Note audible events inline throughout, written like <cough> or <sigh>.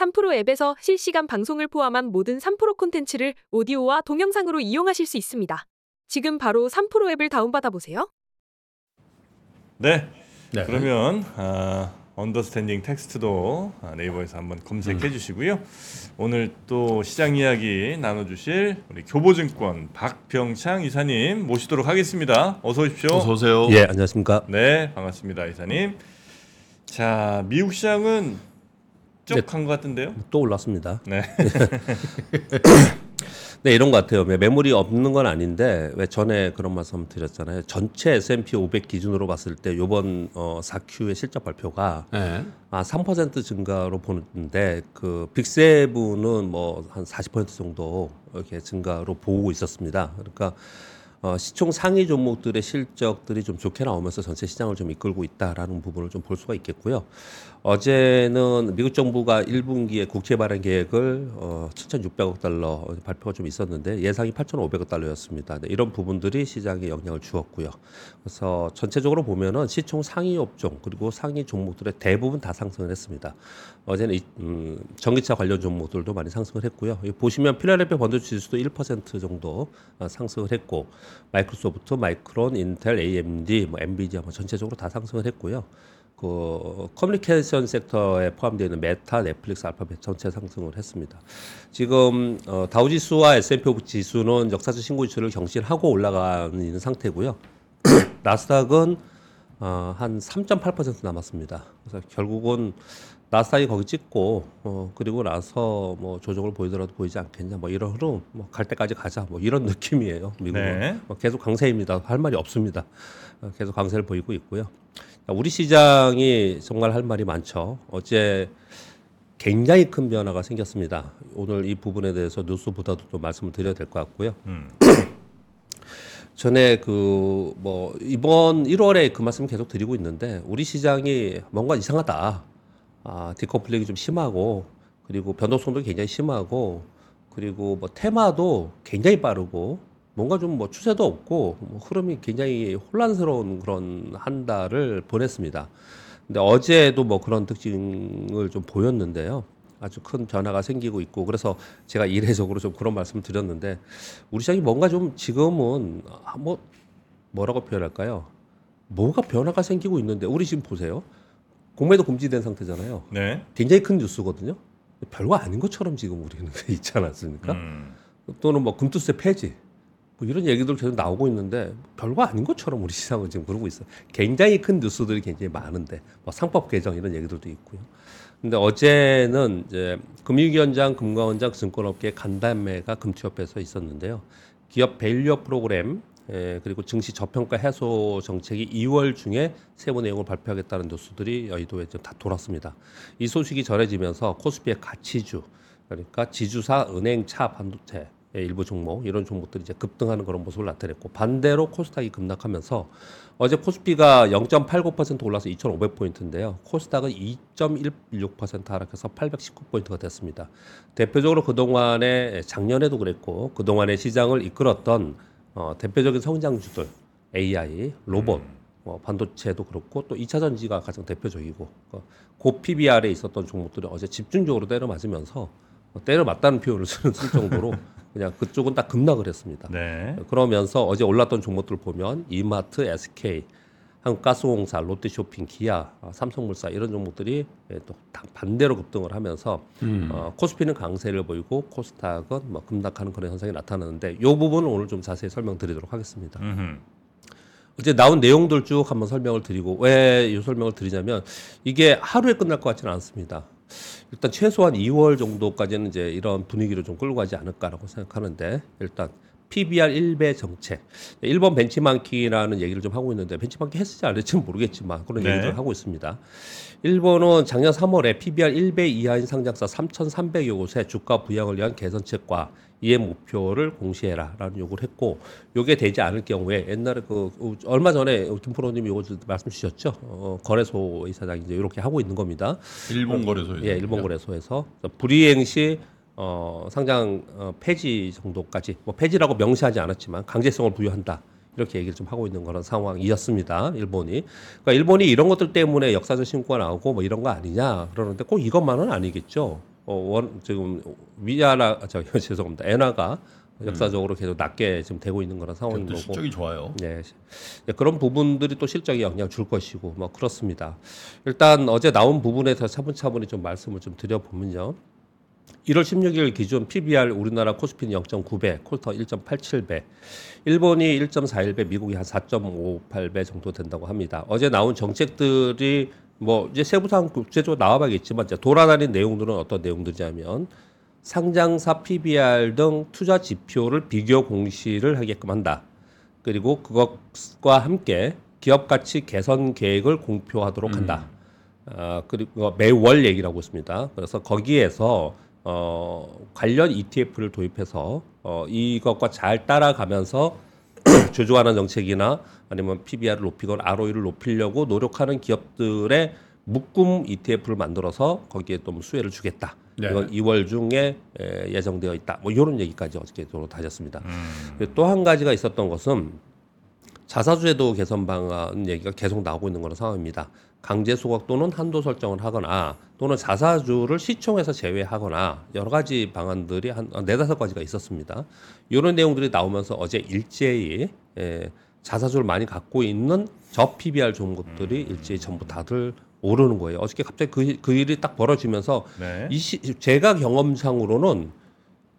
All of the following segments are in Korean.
3프로 앱에서 실시간 방송을 포함한 모든 3프로 콘텐츠를 오디오와 동영상으로 이용하실 수 있습니다. 지금 바로 3프로 앱을 다운받아 보세요. 네. 네. 그러면 아, Understanding 텍스트도 아, 네이버에서 한번 검색해 음. 주시고요. 오늘 또 시장 이야기 나눠 주실 우리 교보증권 박병창 이사님 모시도록 하겠습니다. 어서 오십시오. 어서 오세요. 예, 안녕하십니까. 네, 반갑습니다, 이사님. 자, 미국 시장은 쭉간것 같은데요. 또 올랐습니다. 네. <laughs> 네, 이런 것 같아요. 매- 매물이 없는 건 아닌데 왜 전에 그런 말씀 드렸잖아요. 전체 S&P 500 기준으로 봤을 때 이번 어, 4Q의 실적 발표가 네. 아, 3% 증가로 보는데 그 빅세븐은 뭐 한 40% 정도 이렇게 증가로 보고 있었습니다. 그러니까 어, 시총 상위 종목들의 실적들이 좀 좋게 나오면서 전체 시장을 좀 이끌고 있다라는 부분을 좀 볼 수가 있겠고요. 어제는 미국 정부가 1분기에 국채 발행 계획을 어, 7,600억 달러 발표가 좀 있었는데 예상이 8,500억 달러였습니다. 네, 이런 부분들이 시장에 영향을 주었고요. 그래서 전체적으로 보면은 시총 상위 업종 그리고 상위 종목들의 대부분 다 상승을 했습니다. 어제는 이, 음, 전기차 관련 종목들도 많이 상승을 했고요. 보시면 필라델피아 번도 지수도 1% 정도 어, 상승을 했고 마이크로소프트, 마이크론, 인텔, AMD, 뭐 엔비디아 뭐 전체적으로 다 상승을 했고요. 그 커뮤니케이션 섹터에 포함되어 있는 메타, 넷플릭스, 알파벳 전체 상승을 했습니다. 지금 어, 다우지수와 S&P 500 지수는 역사적 신고 지수를 경신하고 올라가는 상태고요. <clears throat> 나스닥은 어, 한 3.8% 남았습니다. 그래서 결국은 나스닥이 거기 찍고 어, 그리고 나서 뭐 조정을 보이더라도 보이지 않겠냐 뭐 이런 흐름 뭐 갈 때까지 가자 뭐 이런 <laughs> 느낌이에요. 미국은 네. 뭐 계속 강세입니다. 할 말이 없습니다. 어, 계속 강세를 보이고 있고요. 우리 시장이 정말 할 말이 많죠. 어제 굉장히 큰 변화가 생겼습니다. 오늘 이 부분에 대해서 뉴스보다도 좀 말씀을 드려야 될 것 같고요. 음. <clears throat> 전에 그 뭐 이번 1월에 그 말씀 계속 드리고 있는데 우리 시장이 뭔가 이상하다. 아, 디커플링이 좀 심하고 그리고 변동성도 굉장히 심하고 그리고 뭐 테마도 굉장히 빠르고 뭔가 좀 뭐 추세도 없고 뭐 흐름이 굉장히 혼란스러운 그런 한 달을 보냈습니다. 근데 어제도 뭐 그런 특징을 좀 보였는데요. 아주 큰 변화가 생기고 있고 그래서 제가 이례적으로 좀 그런 말씀을 드렸는데 우리 시장이 뭔가 좀 지금은 아, 뭐 뭐라고 표현할까요? 뭐가 변화가 생기고 있는데 우리 지금 보세요. 공매도 금지된 상태잖아요. 네. 굉장히 큰 뉴스거든요. 별거 아닌 것처럼 지금 우리는 <laughs> 있지 않았습니까? 음. 또는 뭐 금투세 폐지 뭐 이런 얘기들 계속 나오고 있는데 별거 아닌 것처럼 우리 시장은 지금 그러고 있어요. 굉장히 큰 뉴스들이 굉장히 많은데 뭐 상법 개정 이런 얘기들도 있고요. 근데 어제는 이제 금융위원장, 금감원장, 증권업계 간담회가 금투협에서 있었는데요. 기업 밸류업 프로그램 에, 그리고 증시 저평가 해소 정책이 2월 중에 세부 내용을 발표하겠다는 뉴스들이 여의도에 지금 다 돌았습니다. 이 소식이 전해지면서 코스피의 가치주 그러니까 지주사, 은행, 차, 반도체 의 일부 종목 이런 종목들이 이제 급등하는 그런 모습을 나타냈고 반대로 코스닥이 급락하면서 어제 코스피가 0.89% 올라서 2,500포인트인데요. 코스닥은 2.16% 하락해서 819포인트가 됐습니다. 대표적으로 그동안에 작년에도 그랬고 그동안의 시장을 이끌었던 어, 대표적인 성장 주들 AI, 로봇, 뭐 반도체도 그렇고 또 2차 전지가 가장 대표적이고 어, 고 PBR에 있었던 종목들이 어제 집중적으로 때려 맞으면서 어, 때려 맞다는 표현을 <laughs> 쓰는 쓸 정도로 그냥 그쪽은 다 급락을 했습니다. 네. 그러면서 어제 올랐던 종목들 보면 이마트, SK, 한국가스공사, 롯데쇼핑, 기아, 아, 삼성물산 이런 종목들이 예, 또다 반대로 급등을 하면서 어, 코스피는 강세를 보이고 코스닥은 뭐 급락하는 그런 현상이 나타나는데 이 부분을 오늘 좀 자세히 설명드리도록 하겠습니다. 음흠. 어제 나온 내용들 쭉 한번 설명을 드리고 왜 이 설명을 드리냐면 이게 하루에 끝날 것 같지는 않습니다. 일단 최소한 2월 정도까지는 이제 이런 분위기를 좀 끌고 가지 않을까라고 생각하는데 일단 PBR 1배 정책. 일본 벤치마킹이라는 얘기를 좀 하고 있는데 벤치마킹 했을지 안 했지는 모르겠지만 그런 네. 얘기를 하고 있습니다. 일본은 작년 3월에 PBR 1배 이하인 상장사 3,300여 곳에 주가 부양을 위한 개선책과 이해 목표를 공시해라라는 요구를 했고 요게 되지 않을 경우에 옛날에 그 얼마 전에 김프로님이 요거 말씀 주셨죠. 어, 거래소 이사장이 이제 이렇게 하고 있는 겁니다. 일본 거래소에서. 예, 일본 거래소에서 불이행 시 어, 상장 어, 폐지 정도까지 뭐 폐지라고 명시하지 않았지만 강제성을 부여한다. 이렇게 얘기를 좀 하고 있는 그런 상황이었습니다. 일본이. 그러니까 일본이 이런 것들 때문에 역사적 신고가 나오고 뭐 이런 거 아니냐 그러는데 꼭 이것만은 아니겠죠. 어, 원 지금 위아라 저 <laughs> 죄송합니다. 엔화가 역사적으로 계속 낮게 지금 되고 있는 거라 상황인 거고. 실적이 좋아요. 네. 네, 그런 부분들이 또 실적에 영향을 줄 것이고 뭐 그렇습니다. 일단 어제 나온 부분에서 차분차분히 좀 말씀을 좀 드려보면요. 1월 16일 기준 PBR 우리나라 코스피는 0.9배, 콜터 1.87배, 일본이 1.41배, 미국이 한 4.58배 정도 된다고 합니다. 어제 나온 정책들이 뭐 이제 세부상 구체적으로 나와봐야겠지만 이제 돌아다닌 내용들은 어떤 내용들이냐면 상장사 PBR 등 투자 지표를 비교 공시를 하게끔 한다. 그리고 그것과 함께 기업 가치 개선 계획을 공표하도록 한다. 아, 그리고 매월 얘기를 하고 있습니다. 그래서 거기에서 어, 관련 ETF를 도입해서 어, 이것과 잘 따라가면서 <clears throat> 조조하는 정책이나 아니면 PBR을 높이거나 ROE를 높이려고 노력하는 기업들의 묶음 ETF를 만들어서 거기에 또 수혜를 주겠다. 네. 이건 2월 중에 에, 예정되어 있다. 뭐 이런 얘기까지 어저께 또 다녔습니다. 음. 또한 가지가 있었던 것은 자사주제도 개선 방안 얘기가 계속 나오고 있는 그런 상황입니다. 강제 소각 또는 한도 설정을 하거나 또는 자사주를 시총에서 제외하거나 여러 가지 방안들이 한 어, 네다섯 가지가 있었습니다. 이런 내용들이 나오면서 어제 일제히 에, 자사주를 많이 갖고 있는 저 PBR 좋은 것들이 일제히 전부 다들 오르는 거예요. 어저께 갑자기 그, 그 일이 딱 벌어지면서 네. 이 시, 제가 경험상으로는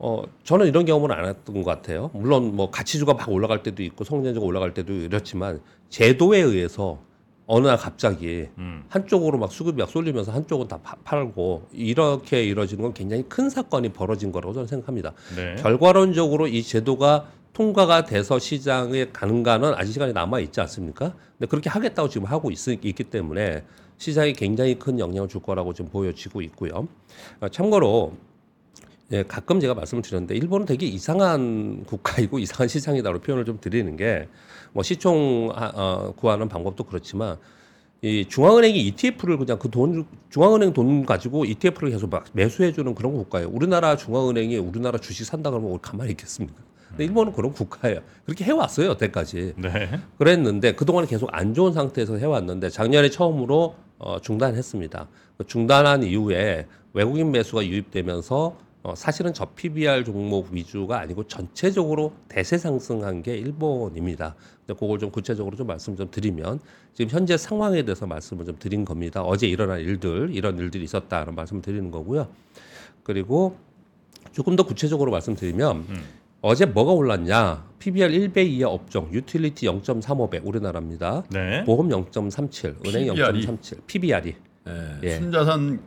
어 저는 이런 경험은 안 했던 것 같아요. 물론 뭐 가치주가 막 올라갈 때도 있고 성장주가 올라갈 때도 이렇지만 제도에 의해서 어느 날 갑자기 음. 한쪽으로 막 수급이 막 쏠리면서 한쪽은 다 파- 팔고 이렇게 이루어지는 건 굉장히 큰 사건이 벌어진 거라고 저는 생각합니다. 네. 결과론적으로 이 제도가 통과가 돼서 시장에 가는가는 아직 시간이 남아 있지 않습니까? 근데 그렇게 하겠다고 지금 하고 있, 있기 때문에 시장에 굉장히 큰 영향을 줄 거라고 지금 보여지고 있고요. 어, 참고로 예, 가끔 제가 말씀을 드렸는데 일본은 되게 이상한 국가이고 이상한 시장이다로 표현을 좀 드리는 게 뭐 시총 아, 어, 구하는 방법도 그렇지만 이 중앙은행이 ETF를 그냥 그 돈 중앙은행 돈 가지고 ETF를 계속 막 매수해 주는 그런 국가예요. 우리나라 중앙은행이 우리나라 주식 산다 그러면 우리 가만히 있겠습니까? 근데 일본은 그런 국가예요. 그렇게 해왔어요 여태까지. 네. 그랬는데 그동안 계속 안 좋은 상태에서 해왔는데 작년에 처음으로 어, 중단했습니다. 그 중단한 이후에 외국인 매수가 유입되면서 어, 사실은 저 PBR 종목 위주가 아니고 전체적으로 대세 상승한 게 일본입니다. 근데 그걸 좀 구체적으로 좀 말씀 좀 드리면 지금 현재 상황에 대해서 말씀을 좀 드린 겁니다. 어제 일어난 일들 이런 일들이 있었다는 말씀을 드리는 거고요. 그리고 조금 더 구체적으로 말씀드리면 음. 어제 뭐가 올랐냐? PBR 1배 이하 업종, 유틸리티 0.35배 우리나라입니다. 네. 보험 0.37, 은행 PBR 이? 0.37, PBR이 예. 예. 순자산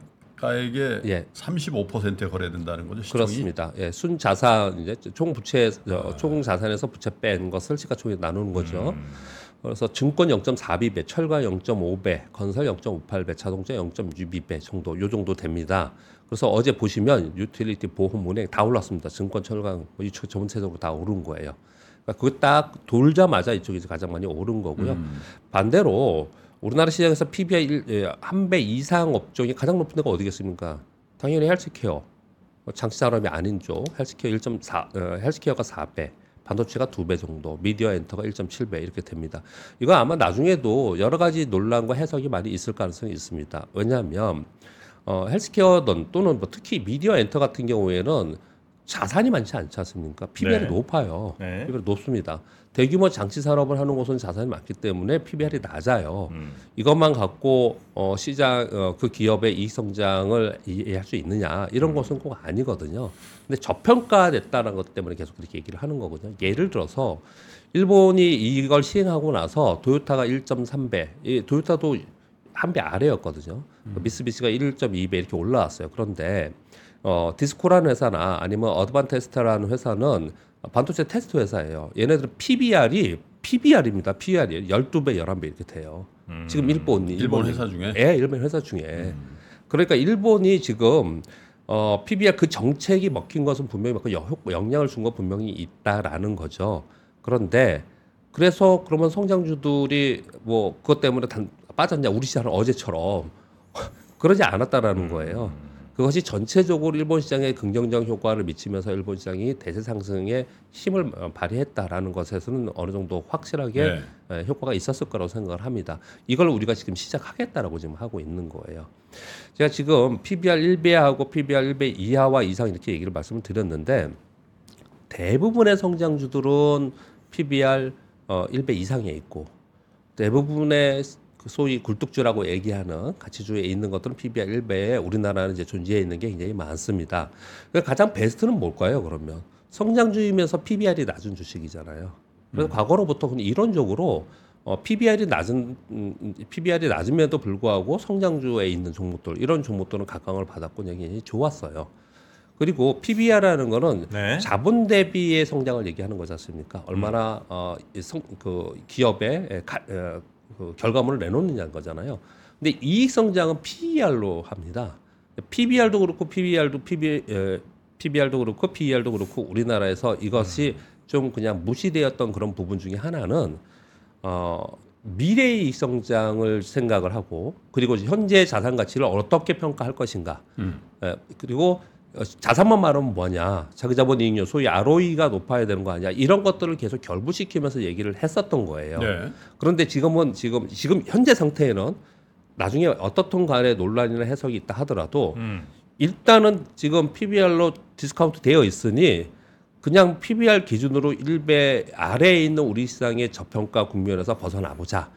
가액의 예. 35%에 거래된다는 거죠. 시총이? 그렇습니다. 예, 순 자산 이제 총 부채 아. 어, 총 자산에서 부채 뺀 것을 시가총액 나누는 거죠. 음. 그래서 증권 0.42배, 철강 0.5배, 건설 0.58배, 자동차 0.62배 정도 요 정도 됩니다. 그래서 어제 보시면 유틸리티 보험 은행 다 올랐습니다. 증권 철강 뭐 이쪽 전체적으로 다 오른 거예요. 그러니까 그거 딱 돌자마자 이쪽이 가장 많이 오른 거고요. 음. 반대로 우리나라 시장에서 PBR 예, 한배 이상 업종이 가장 높은 데가 어디겠습니까? 당연히 헬스케어. 어, 장치 산업이 아닌 쪽 헬스케어 1.4 어, healthcare가 4배, 반도체가 2배 정도, 미디어 엔터가 1.7배 이렇게 됩니다. 이거 아마 나중에도 여러 가지 논란과 해석이 많이 있을 가능성이 있습니다. 왜냐하면 어, 헬스케어든 또는 뭐 특히 미디어 엔터 같은 경우에는 자산이 많지 않지 않습니까? PBR이 네. 높아요. 네. PBR이 높습니다. 대규모 장치 산업을 하는 곳은 자산이 많기 때문에 PBR이 낮아요. 음. 이것만 갖고 어, 시장 어, 그 기업의 이익 성장을 이해할 수 있느냐 이런 것은 꼭 아니거든요. 근데 저평가됐다는 것 때문에 계속 그렇게 얘기를 하는 거거든요. 예를 들어서 일본이 이걸 시행하고 나서 도요타가 1.3배, 이 도요타도 한 배 아래였거든요. 미쓰비시가 1.2배 이렇게 올라왔어요. 그런데 어, 디스코라는 회사나 아니면 어드반테스트라는 회사는 반도체 테스트 회사예요. 얘네들은 PBR이 PBR입니다. PBR이 12배, 11배 이렇게 돼요. 음. 지금 일본이 일본 일본이- 회사 중에 예, 일본 회사 중에. 그러니까 일본이 지금 어, PBR 그 정책이 먹힌 것은 분명히 영- 영향을 준 건 분명히 있다라는 거죠. 그런데 그래서 그러면 성장주들이 뭐 그것 때문에 단 빠졌냐 우리 시장은 어제처럼 <laughs> 그러지 않았다라는 거예요. 그것이 전체적으로 일본 시장에 긍정적 효과를 미치면서 일본 시장이 대세 상승에 힘을 어, 발휘했다라는 것에서는 어느 정도 확실하게 네. 예, 효과가 있었을 거라고 생각을 합니다. 이걸 우리가 지금 시작하겠다라고 지금 하고 있는 거예요. 제가 지금 PBR 1배하고 PBR 1배 이하와 이상 이렇게 얘기를 말씀을 드렸는데 대부분의 성장주들은 PBR 어, 1배 이상에 있고 대부분의 그 소위 굴뚝주라고 얘기하는 가치주에 있는 것들은 PBR 1배에 우리나라는 이제 존재해 있는 게 굉장히 많습니다. 그러니까 가장 베스트는 뭘까요? 그러면 성장주이면서 PBR이 낮은 주식이잖아요. 그래서 과거로부터 그냥 이론적으로 어, PBR이 낮은 음, PBR이 낮음에도 불구하고 성장주에 있는 종목들 이런 종목들은 각광을 받았고 굉장히 좋았어요. 그리고 PBR이라는 거는 네. 자본 대비의 성장을 얘기하는 거지 않습니까? 얼마나 어, 이 성, 그 기업에 에, 가, 에, 그 결과물을 내놓느냐는 거잖아요. 근데 이익 성장은 PER로 합니다. PBR도 그렇고 PBR도 PB, 에, PBR도 그렇고 PER도 그렇고 우리나라에서 이것이 좀 그냥 무시되었던 그런 부분 중에 하나는 어, 미래의 이익 성장을 생각을 하고 그리고 현재 자산 가치를 어떻게 평가할 것인가. 음. 예, 그리고 어, 자산만 말하면 뭐냐 자기 자본 이익률 소위 ROE가 높아야 되는 거 아니야 이런 것들을 계속 결부시키면서 얘기를 했었던 거예요. 네. 그런데 지금은 지금 지금 현재 상태에는 나중에 어떻든 간에 논란이나 해석이 있다 하더라도 음. 일단은 지금 PBR로 디스카운트 되어 있으니 그냥 PBR 기준으로 1배 아래에 있는 우리 시장의 저평가 국면에서 벗어나 보자.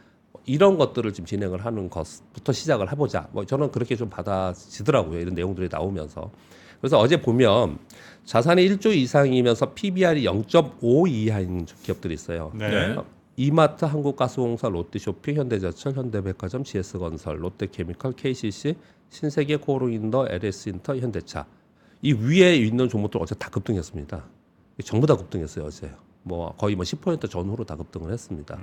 이런 것들을 지금 진행을 하는 것부터 시작을 해보자. 뭐 저는 그렇게 좀 받아지더라고요. 이런 내용들이 나오면서. 그래서 어제 보면 자산이 1조 이상이면서 PBR이 0.5 이하인 기업들이 있어요. 네. 네. 이마트, 한국가스공사, 롯데쇼핑, 현대제철, 현대백화점, GS건설, 롯데케미칼, KCC, 신세계, 코로인더, LS인터, 현대차. 이 위에 있는 종목들 어제 다 급등했습니다. 전부 다 급등했어요 어제. 뭐 거의 뭐 10% 전후로 다 급등을 했습니다.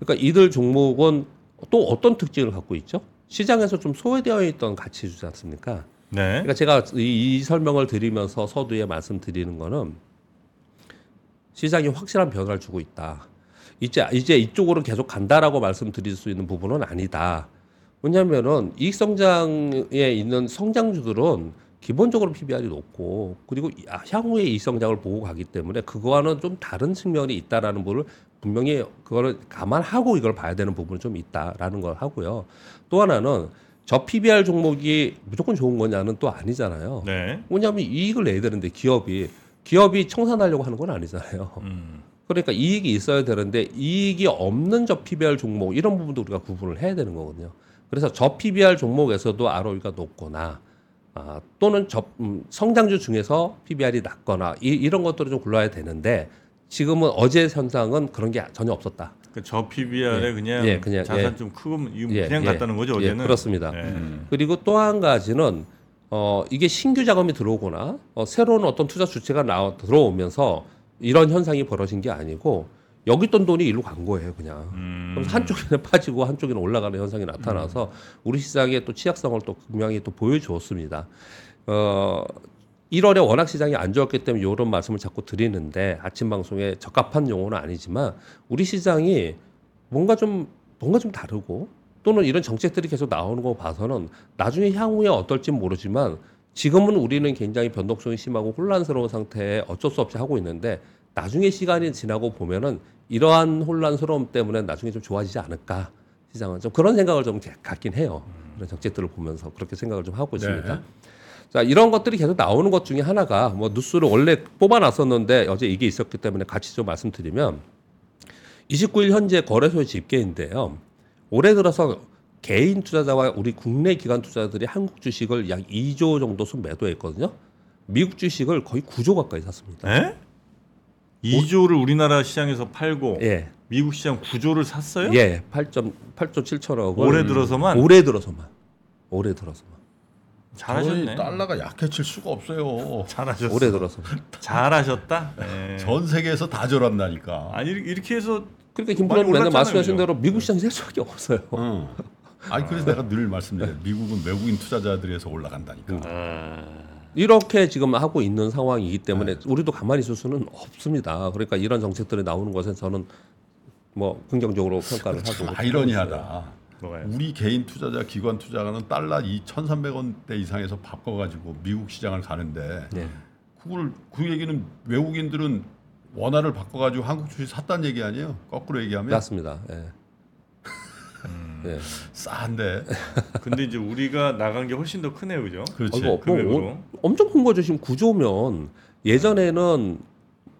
그러니까 이들 종목은 또 어떤 특징을 갖고 있죠? 시장에서 좀 소외되어 있던 가치주지 않습니까? 네. 그러니까 제가 이, 이 설명을 드리면서 서두에 말씀드리는 거는 시장이 확실한 변화를 주고 있다. 이제 이제 이쪽으로 계속 간다라고 말씀드릴 수 있는 부분은 아니다. 왜냐하면은 이익 성장에 있는 성장주들은 기본적으로 PBR이 높고 그리고 이- 아, 향후의 이익 성장을 보고 가기 때문에 그거와는 좀 다른 측면이 있다라는 부분을 분명히 그거를 감안하고 이걸 봐야 되는 부분은 좀 있다라는 걸 하고요. 또 하나는 저 PBR 종목이 무조건 좋은 거냐는 또 아니잖아요. 네. 왜냐하면 이익을 내야 되는데 기업이 기업이 청산하려고 하는 건 아니잖아요. 음. 그러니까 이익이 있어야 되는데 이익이 없는 저 PBR 종목 이런 부분도 우리가 구분을 해야 되는 거거든요. 그래서 저 PBR 종목에서도 ROE가 높거나 아, 또는 저 음, 성장주 중에서 PBR이 낮거나 이, 이런 것들을 좀 골라야 되는데 지금은 어제 현상은 그런 게 전혀 없었다. 그저 PBR에 예. 그냥, 예, 그냥, 자산 예. 좀 크고 예, 그냥 예. 갔다는 거죠 예, 어제는. 그렇습니다. 예. 음. 그리고 또 한 가지는 어 이게 신규 자금이 들어오거나 어, 새로운 어떤 투자 주체가 나와 들어오면서 이런 현상이 벌어진 게 아니고 여기 있던 돈이 일로 간 거예요 그냥. 음. 그래서 한쪽에는 <laughs> 빠지고 한쪽에는 올라가는 현상이 나타나서 우리 시장의 또 취약성을 또 분명히 또 보여주었습니다. 어 1월에 워낙 시장이 안 좋았기 때문에 이런 말씀을 자꾸 드리는데 아침 방송에 적합한 용어는 아니지만 우리 시장이 뭔가 좀 뭔가 좀 다르고 또는 이런 정책들이 계속 나오는 거 봐서는 나중에 향후에 어떨지 모르지만 지금은 우리는 굉장히 변동성이 심하고 혼란스러운 상태에 어쩔 수 없이 하고 있는데 나중에 시간이 지나고 보면은 이러한 혼란스러움 때문에 나중에 좀 좋아지지 않을까 시장은 좀 그런 생각을 좀 갖긴 해요. 그런 정책들을 보면서 그렇게 생각을 좀 하고 있습니다. 네. 자 이런 것들이 계속 나오는 것 중에 하나가 뭐 뉴스를 원래 뽑아놨었는데 어제 이게 있었기 때문에 같이 좀 말씀드리면 29일 현재 거래소의 집계인데요. 올해 들어서 개인 투자자와 우리 국내 기관 투자자들이 한국 주식을 약 2조 정도 순 매도했거든요. 미국 주식을 거의 9조 가까이 샀습니다. 예? 2조를 우리나라 시장에서 팔고 예, 미국 시장 9조를 샀어요? 예, 8점 8조 7천억을 올해 들어서만 올해 들어서만 올해 들어서만 잘하셨네. 저희 달러가 약해질 수가 없어요. 잘하셨어. 올해 들어서만. 잘하셨다. 예. <laughs> 전 세계에서 다 저런다니까. 아니 이렇게- 해서 그러니까 김 많이 부장님 맨날 말씀하신? 대로 미국 시장이 셀 수밖에 없어요. 응. 아니 그래서 내가 늘 말씀드려요. 미국은 외국인 투자자들에서 올라간다니까. 음. 아, 이렇게 지금 하고 있는 상황이기 때문에 네. 우리도 가만히 있을 수는 없습니다. 그러니까 이런 정책들이 나오는 것에 저는 뭐 긍정적으로 평가를 하고 참 아이러니하다. 뭐가요? 우리 개인 투자자, 기관 투자가는 달러 2,300원대 이상에서 바꿔가지고 미국 시장을 가는데 네. 그걸 그 얘기는 외국인들은 원화를 바꿔가지고 한국 주식 샀다는 얘기 아니에요? 거꾸로 얘기하면 맞습니다. 예. 음. 예. 싼데 <laughs> 근데 이제 우리가 나간 게 훨씬 더 크네요, 그죠? 그렇지. 아이고, 뭐, 금액으로. 어, 엄청 큰 거죠. 지금 구조면 예전에는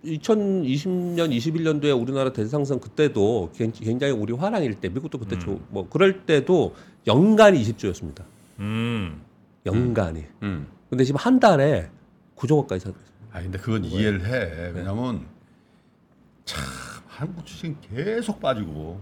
2020년, 21년도에 우리나라 대상성 그때도 굉- 굉장히 우리 화랑일 때 미국도 그때 음. 조- 뭐 그럴 때도 연간이 20조였습니다. 음. 연간이. 음. 근데 지금 한 달에 9조 가까지 샀. 아 근데 그건 이해를 해. 왜냐면 참 한국 주식은 계속 빠지고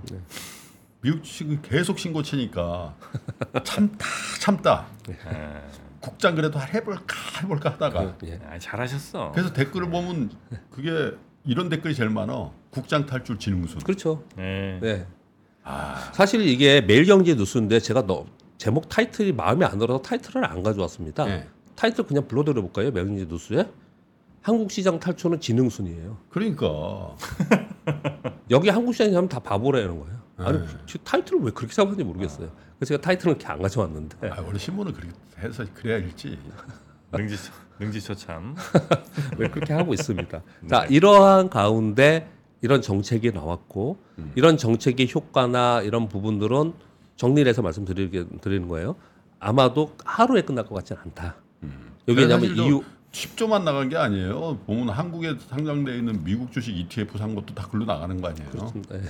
미국 주식은 계속 신고 치니까 <laughs> 참다 참다. 아, 국장 그래도 해볼까 해볼까 하다가 예. 아, 잘하셨어. 그래서 댓글을 보면 그게 이런 댓글이 제일 많아. 국장 탈출 진흥순. 그렇죠. 네. 네. 아 사실 이게 매일경제 뉴스인데 제가 너, 제목 타이틀이 마음에 안 들어서 타이틀을 안 가져왔습니다. 네. 타이틀 그냥 불러드려 볼까요? 매일경제 뉴스에 한국 시장 탈출은 지능순이에요. 그러니까 <laughs> 여기 한국 시장이 하면 다 바보라는 거예요. 아니 네. 지- 타이틀을 왜 그렇게 잡았는지 모르겠어요. 그래서 제가 타이틀은 이렇게 안 가져왔는데 아, 원래 신문은 그렇게 해서 그래야 읽지. 능지 능지 처참. 왜 <laughs> 그렇게 하고 있습니다. 자 이러한 가운데 이런 정책이 나왔고 음. 이런 정책의 효과나 이런 부분들은 정리를 해서 말씀드리는 거예요. 아마도 하루에 끝날 것 같지는 않다. 여기 왜냐하면 사실도 이유 10조만 나간 게 아니에요. 보면 한국에 상장돼 있는 미국 주식 ETF 산 것도 다 글로 나가는 거 아니에요. 네,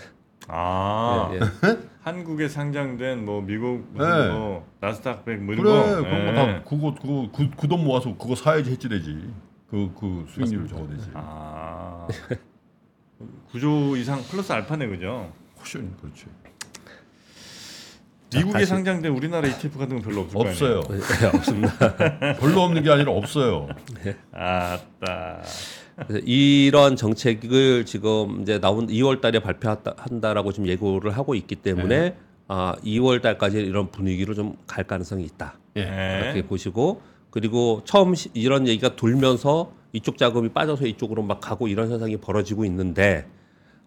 아 예, 예. <laughs> 한국에 상장된 뭐 미국 무슨 네. 뭐 나스닥 백 뭐 이런 그래, 거. 그런 예. 거다 그거 그거 그 돈 모아서 그거 사야지 했지 되지. 그 그 수익률 적어되지. 아 <laughs> 9조 이상 플러스 알파네 그죠? 훨씬 그렇지. 자, 미국에 다시. 상장된 우리나라 ETF 같은 건 별로 없을 거 아니에요? 없어요. 네, 없습니다. <laughs> 별로 없는 게 아니라 없어요. 아따. 이런 정책을 지금 이제 나온 2월달에 발표한다라고 지금 예고를 하고 있기 때문에 네. 아 2월달까지 이런 분위기로 좀 갈 가능성이 있다. 예. 네. 이렇게 보시고 그리고 처음 시- 이런 얘기가 돌면서 이쪽 자금이 빠져서 이쪽으로 막 가고 이런 현상이 벌어지고 있는데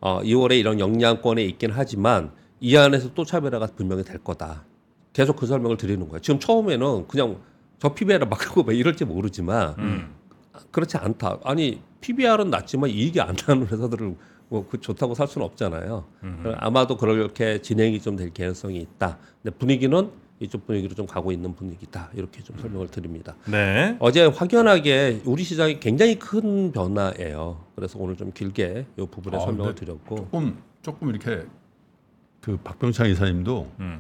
어, 2월에 이런 영향권에 있긴 하지만 이 안에서 또 차별화가 분명히 될 거다. 계속 그 설명을 드리는 거예요. 지금 처음에는 그냥 저 PBR을 막 하고 막 이럴지 모르지만 음. 그렇지 않다. 아니 PBR은 낮지만 이익이 안 나는 회사들을 뭐그 좋다고 살 수는 없잖아요. 음. 아마도 그렇게 진행이 좀될 가능성이 있다. 근데 분위기는 이쪽 분위기로 좀 가고 있는 분위기다. 이렇게 좀 설명을 드립니다. 네. 어제 확연하게 우리 시장이 굉장히 큰 변화예요. 그래서 오늘 좀 길게 이 부분에 아, 설명을 드렸고 조금 조금 이렇게 그 박병창 이사님도 음.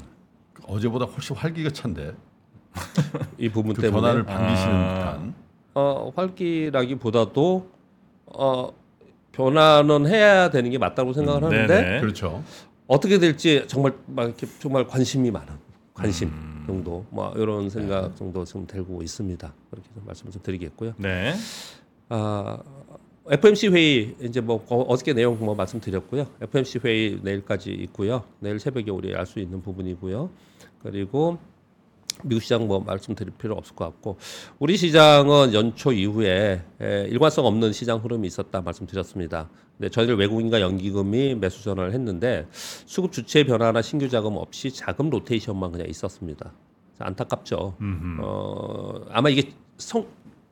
어제보다 훨씬 활기가 찬데 이 부분 그 때문에 변화를 반기시는 아. 듯한. 어, 활기라기보다도 어, 변화는 해야 되는 게 맞다고 생각을 음, 하는데. 그렇죠. 어떻게 될지 정말 막 이렇게 정말 관심이 많은 관심 음. 정도 뭐 이런 생각 정도 지금 들고 있습니다. 그렇게 좀 말씀을 좀 드리겠고요. 네. 아 FMC 회의 이제 뭐 어- 어저께 내용 뭐 말씀드렸고요. FMC 회의 내일까지 있고요. 내일 새벽에 우리 알 수 있는 부분이고요. 그리고 미국 시장 뭐 말씀드릴 필요 없을 것 같고 우리 시장은 연초 이후에 에, 일관성 없는 시장 흐름이 있었다 말씀드렸습니다. 근데 저희들 외국인과 연기금이 매수 전환을 했는데 수급 주체 변화나 신규 자금 없이 자금 로테이션만 그냥 있었습니다. 안타깝죠. 음흠. 어, 아마 이게 성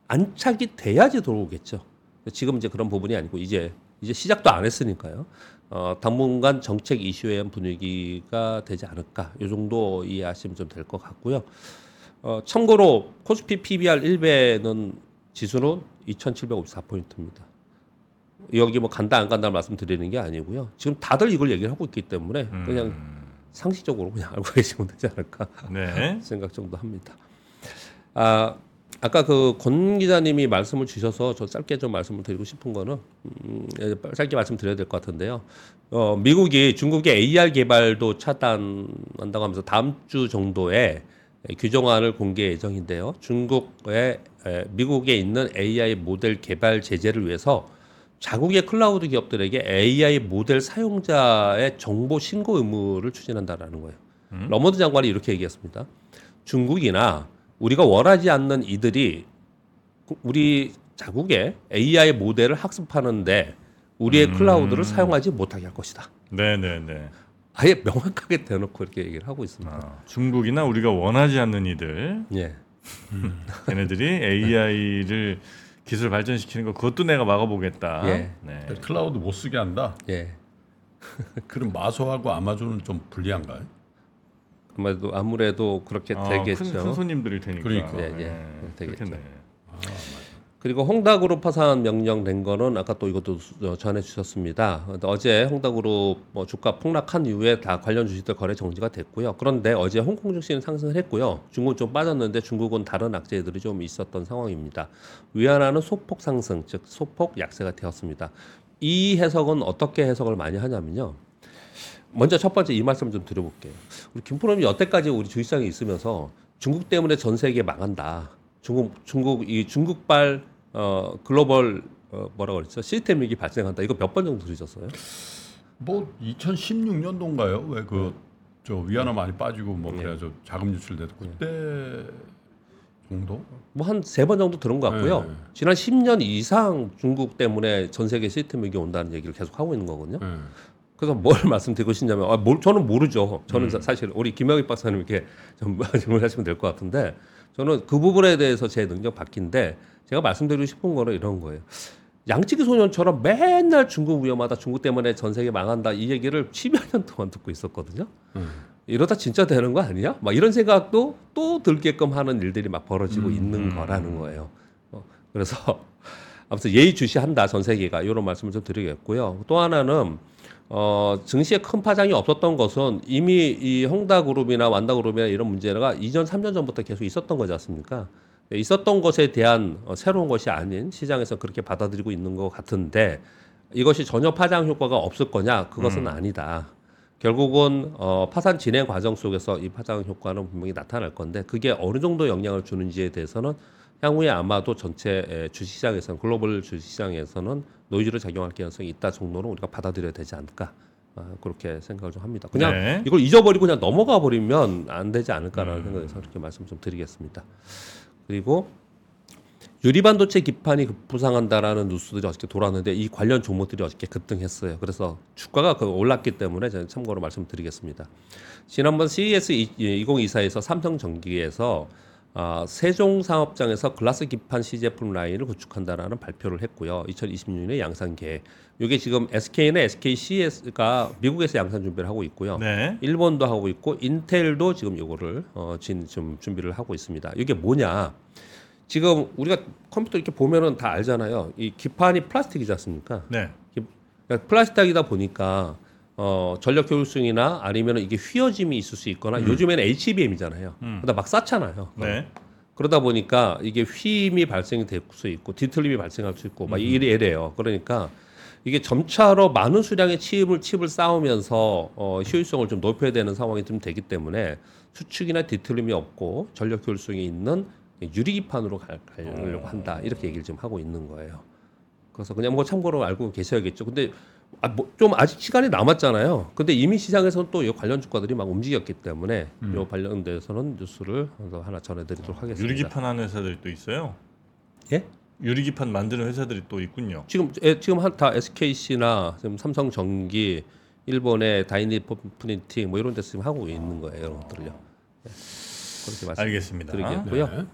안착이 돼야지 들어오겠죠. 지금 이제 그런 부분이 아니고 이제 이제 시작도 안 했으니까요. 어, 당분간 정책 이슈에 대한 분위기가 되지 않을까. 이 정도 이해하시면 좀 될 것 같고요. 어, 참고로 코스피 PBR 1배는 지수는 2,754포인트입니다. 여기 뭐 간다 안 간다 말씀드리는 게 아니고요. 지금 다들 이걸 얘기를 하고 있기 때문에 그냥 음. 상식적으로 그냥 알고 <laughs> 계시면 되지 않을까. 네. <laughs> 생각 정도 합니다. 아 아까 그 권 기자님이 말씀을 주셔서 저 짧게 좀 말씀을 드리고 싶은 거는 음, 예, 짧게 말씀드려야 될 것 같은데요. 어, 미국이 중국의 AI 개발도 차단한다고 하면서 다음 주 정도에 규정안을 공개 예정인데요. 중국의 에, 미국에 있는 AI 모델 개발 제재를 위해서 자국의 클라우드 기업들에게 AI 모델 사용자의 정보 신고 의무를 추진한다라는 거예요. 러몬도 장관이 이렇게 얘기했습니다. 중국이나 우리가 원하지 않는 이들이 그- 우리 자국의 AI 모델을 학습하는데 우리의 클라우드를 사용하지 못하게 할 것이다. 네네네. 아예 명확하게 대놓고 이렇게 얘기를 하고 있습니다. 아, 중국이나 우리가 원하지 않는 이들 예. 걔네들이 AI를 기술 발전시키는 거 그것도 내가 막아보겠다. 예. 네. 클라우드 못 쓰게 한다. 예. 그럼 마소하고 아마존은 좀 불리한가요? 아무래도 아무래도 그렇게 아, 되겠죠. 큰, 큰 손님들이 되니까. 그러니까. 예, 예. 되겠죠. 그렇겠네. 그리고 홍다그룹 파산 명령된 거는 아까 또 이것도 수- 어, 전해 주셨습니다. 어제 홍다그룹 뭐 주가 폭락한 이후에 다 관련 주식들 거래 정지가 됐고요. 그런데 어제 홍콩 증시는 상승을 했고요. 중국은 좀 빠졌는데 중국은 다른 악재들이 좀 있었던 상황입니다. 위안화는 소폭 상승, 즉 소폭 약세가 되었습니다. 이 해석은 어떻게 해석을 많이 하냐면요. 먼저 첫 번째 이 말씀 좀 드려볼게요. 우리 김프로님 여태까지 우리 주식시장에 있으면서 중국 때문에 전 세계 망한다. 중국 중국 이 중국발 어 글로벌 어 뭐라 그랬죠? 시스템 위기 발생한다. 이거 몇 번 정도 들으셨어요? 뭐 2016년도인가요? 왜 그 저 위안화 많이 빠지고 뭐 예. 그래가지고 자금 유출돼도 그때 정도? 뭐 한 세 번 정도 들은 것 같고요. 네. 지난 10년 이상 중국 때문에 전 세계 시스템 위기 온다는 얘기를 계속 하고 있는 거거든요. 예. 그래서 뭘 <laughs> 말씀드리고 싶냐면 아, 뭘, 저는 모르죠. 저는 사- 사실 우리 김영익 박사님 이렇게 좀 <laughs> 질문하시면 될 것 같은데 저는 그 부분에 대해서 제 능력 바뀐데 제가 말씀드리고 싶은 거는 이런 거예요. 양치기 소년처럼 맨날 중국 위험하다, 중국 때문에 전 세계 망한다 이 얘기를 10여 년 동안 듣고 있었거든요. 음. 이러다 진짜 되는 거 아니야? 막 이런 생각도 또 들게끔 하는 일들이 막 벌어지고 있는 거라는 거예요. 어, 그래서 <laughs> 아무튼 예의주시한다 전 세계가 이런 말씀을 좀 드리겠고요. 또 하나는 어, 증시에 큰 파장이 없었던 것은 이미 이 홍다그룹이나 완다그룹이나 이런 문제가 2년, 3년 전부터 계속 있었던 거지 않습니까? 예, 있었던 것에 대한 어, 새로운 것이 아닌 시장에서 그렇게 받아들이고 있는 것 같은데 이것이 전혀 파장 효과가 없을 거냐? 그것은 아니다. 결국은 어, 파산 진행 과정 속에서 이 파장 효과는 분명히 나타날 건데 그게 어느 정도 영향을 주는지에 대해서는 향후에 아마도 전체 에, 주식시장에서는 글로벌 주식시장에서는 노이즈로 작용할 가능성이 있다 정도로 우리가 받아들여야 되지 않을까 아, 그렇게 생각을 좀 합니다. 그냥 네. 이걸 잊어버리고 그냥 넘어가 버리면 안 되지 않을까라는 생각에서 그렇게 말씀 좀 드리겠습니다. 그리고 유리반도체 기판이 급부상한다라는 뉴스들이 어저께 돌았는데 이 관련 종목들이 어저께 급등했어요. 그래서 주가가 그 올랐기 때문에 저는 참고로 말씀드리겠습니다. 지난번 CES 2024에서 삼성전기에서 아, 세종 사업장에서 글라스 기판 시제품 라인을 구축한다라는 발표를 했고요. 2026년에 양산 계획. 이게 지금 SK는 SKCS가 미국에서 양산 준비를 하고 있고요. 네. 일본도 하고 있고 인텔도 지금 이거를 어, 진, 좀 준비를 하고 있습니다. 이게 뭐냐? 지금 우리가 컴퓨터 이렇게 보면은 다 알잖아요. 이 기판이 플라스틱이지 않습니까? 네. 기- 그러니까 플라스틱이다 보니까 어, 전력 효율성이나 아니면 이게 휘어짐이 있을 수 있거나 요즘에는 HBM이잖아요. 그러다 막 쌓잖아요. 네. 그러다 보니까 이게 휘임이 발생이 될 수 있고 뒤틀림이 발생할 수 있고 막 이래 이래요. 그러니까 이게 점차로 많은 수량의 칩을 칩을 쌓으면서 어, 효율성을 좀 높여야 되는 상황이 좀 되기 때문에 수축이나 뒤틀림이 없고 전력 효율성이 있는 유리기판으로 갈- 가려고 한다 이렇게 얘기를 지금 하고 있는 거예요. 그래서 그냥 뭐 참고로 알고 계셔야겠죠. 근데 아, 뭐 좀 아직 시간이 남았잖아요. 근데 이미 시장에서는 또이 관련 주가들이 막 움직였기 때문에 이 관련돼서는 뉴스를 하나 전해드리도록 하겠습니다. 유리기판 하는 회사들이 또 있어요. 예? 유리기판 만드는 회사들이 또 있군요. 지금 에, 지금 한 다 SKC나 지금 삼성전기, 일본의 다이니 프린팅 뭐 이런 데서 지금 하고 있는 거예요. 이런 것들을요. 네. 그렇게 알겠습니다. 말씀드리겠고요. 네.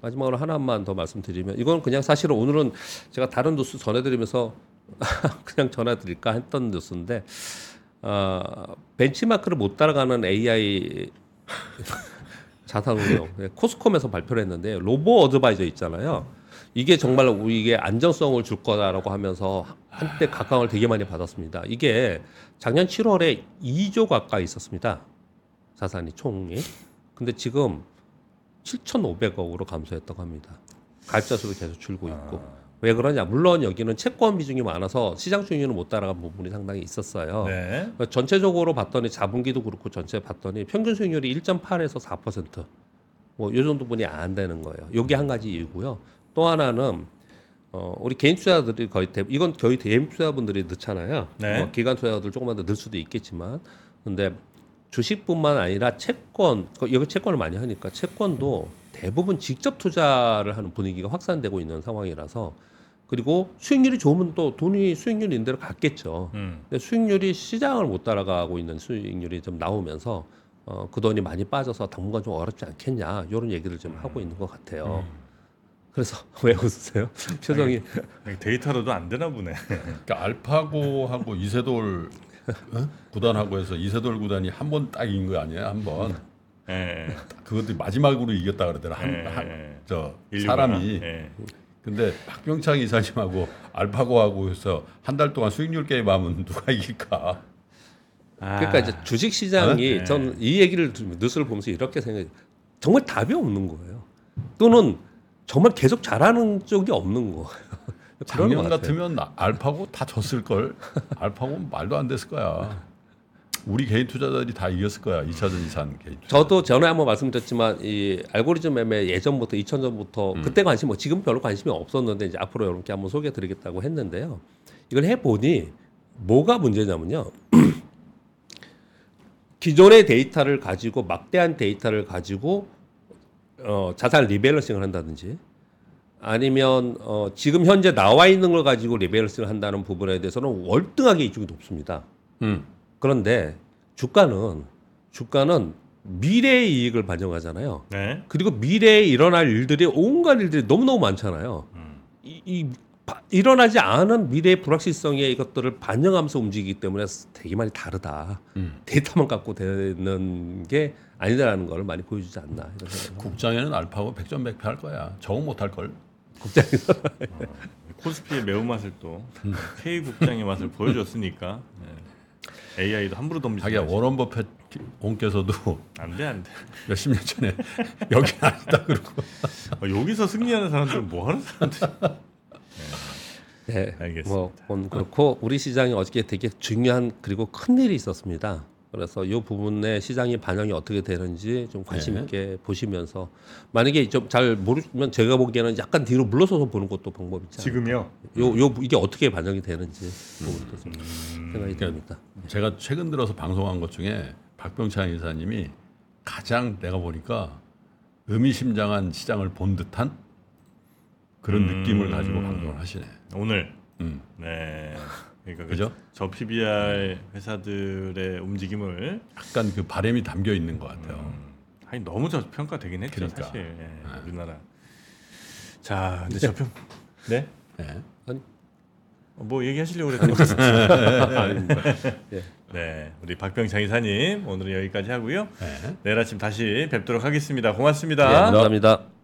마지막으로 하나만 더 말씀드리면 이건 그냥 사실은 오늘은 제가 다른 뉴스 전해드리면서 <laughs> 그냥 전해드릴까 했던 뉴스인데 어, 벤치마크를 못 따라가는 AI <laughs> 자산운용 네, 코스콤에서 발표를 했는데 로보 어드바이저 있잖아요. 이게 정말 우리에게 안정성을 줄 거다라고 하면서 한때 각광을 되게 많이 받았습니다. 이게 작년 7월에 2조 가까이 있었습니다. 자산이 총이. 근데 지금 7,500억으로 감소했다고 합니다. 가입자 수도 계속 줄고 있고. 왜 그러냐? 물론 여기는 채권 비중이 많아서 시장 수익률을 못 따라간 부분이 상당히 있었어요. 네. 전체적으로 봤더니 자분기도 그렇고 전체 봤더니 평균 수익률이 1.8에서 4%. 뭐요 정도 분이 안 되는 거예요. 요게 한 가지 이유고요. 또 하나는 어 우리 개인 투자들이 거의 대, 이건 거의 개인 투자분들이 넣잖아요. 네. 뭐 기관 투자들 조금만 더 넣을 수도 있겠지만 근데 주식뿐만 아니라 채권 그 여기 채권을 많이 하니까 채권도 대부분 직접 투자를 하는 분위기가 확산되고 있는 상황이라서 그리고 수익률이 좋으면 또 돈이 수익률 있는 대로 갔겠죠. 음. 근데 수익률이 시장을 못 따라가고 있는 수익률이 좀 나오면서 어, 그 돈이 많이 빠져서 당분간 좀 어렵지 않겠냐 이런 얘기를 좀 하고 있는 것 같아요. 그래서 <laughs> 왜 웃으세요? 표정이 데이터로도 안 되나 보네. 그러니까 알파고하고 이세돌 어? 구단하고 해서 이세돌 구단이 한 번딱 이긴 거 아니에요? 한 번. 예. <laughs> 그것도 마지막으로 이겼다 그러더라. 예, 한, 한, 예. 저. 사람이. 예. 근데 박병창 이사님하고 알파고하고 해서 한 달 동안 수익률 게임 하면 누가 이길까? 아. 그러니까 이제 주식 시장이 네. 전이 얘기를 들- 뉴스를 보면서 이렇게 생각해요. 정말 답이 없는 거예요. 또는 정말 계속 잘하는 쪽이 없는 거예요. <laughs> 작년. 같으면 알파고 다 졌을 걸. 알파고 말도 안 됐을 거야. 우리 개인 투자자들이 다 이겼을 거야. 2차전 이상 개인. 투자. 저도 전에 한번 말씀드렸지만 이 알고리즘 매매 예전부터 2000년부터 그때 관심 뭐 지금 별로 관심이 없었는데 이제 앞으로 여러분께 한번 소개해 드리겠다고 했는데요. 이걸 해 보니 뭐가 문제냐면요. <clears throat> 기존의 데이터를 가지고 막대한 데이터를 가지고 어, 자산 rebalancing을 한다든지 아니면 어, 지금 현재 나와 있는 걸 가지고 rebalancing을 한다는 부분에 대해서는 월등하게 이쪽이 높습니다. 음. 그런데 주가는 주가는 미래의 이익을 반영하잖아요. 네. 그리고 미래에 일어날 일들이 온갖 일들이 너무너무 많잖아요. 이, 이 바- 일어나지 않은 미래의 불확실성의 이것들을 반영하면서 움직이기 때문에 되게 많이 다르다. 음. 데이터만 갖고 되는 게 아니다라는 걸 많이 보여주지 않나 국장에는 알파고 100점 100패 할 거야. 적응 못할 걸. 국장에서 코스피의 매운맛을 또 K 국장의 맛을 보여줬으니까 네. AI도 함부로 덤비지 자기야. 워런 버핏 온께서도 안돼 안돼. 몇십 년 전에 <laughs> 여기 아니다 그러고 어, 여기서 승리하는 사람들은 뭐 하는 사람들? 네, 알겠습니다. 뭐 그렇고 우리 시장이 어저께 되게 중요한 그리고 큰 일이 있었습니다. 그래서 이 부분에 시장이 반영이 어떻게 되는지 좀 관심 네. 있게 보시면서 만약에 좀 잘 모르면 제가 보기에는 약간 뒤로 물러서서 보는 것도 않을까. 지금요. 요, 요 이게 어떻게 반영이 되는지 음. 생각이 듭니다. 제가 최근 들어서 방송한 것 중에 박병창 이사님이 가장 내가 보니까 의미심장한 시장을 본 듯한 그런 음. 느낌을 가지고 방송을 하시네. 오늘 음. 네. 그러니까 그 그죠? 저 PBR 회사들의 움직임을 약간 그 바램이 담겨 있는 것 같아요. 음, 아니 너무 저평가되긴 했죠 그러니까. 사실 예, 우리나라. 자, 근데 저평 네? 네. 어, 뭐 얘기하시려고 그랬던 <laughs> 아닙니다. 예. 네, 우리 박병창 이사님 오늘은 여기까지 하고요. 네. 내일 아침 다시 뵙도록 하겠습니다. 고맙습니다. 예, 감사합니다.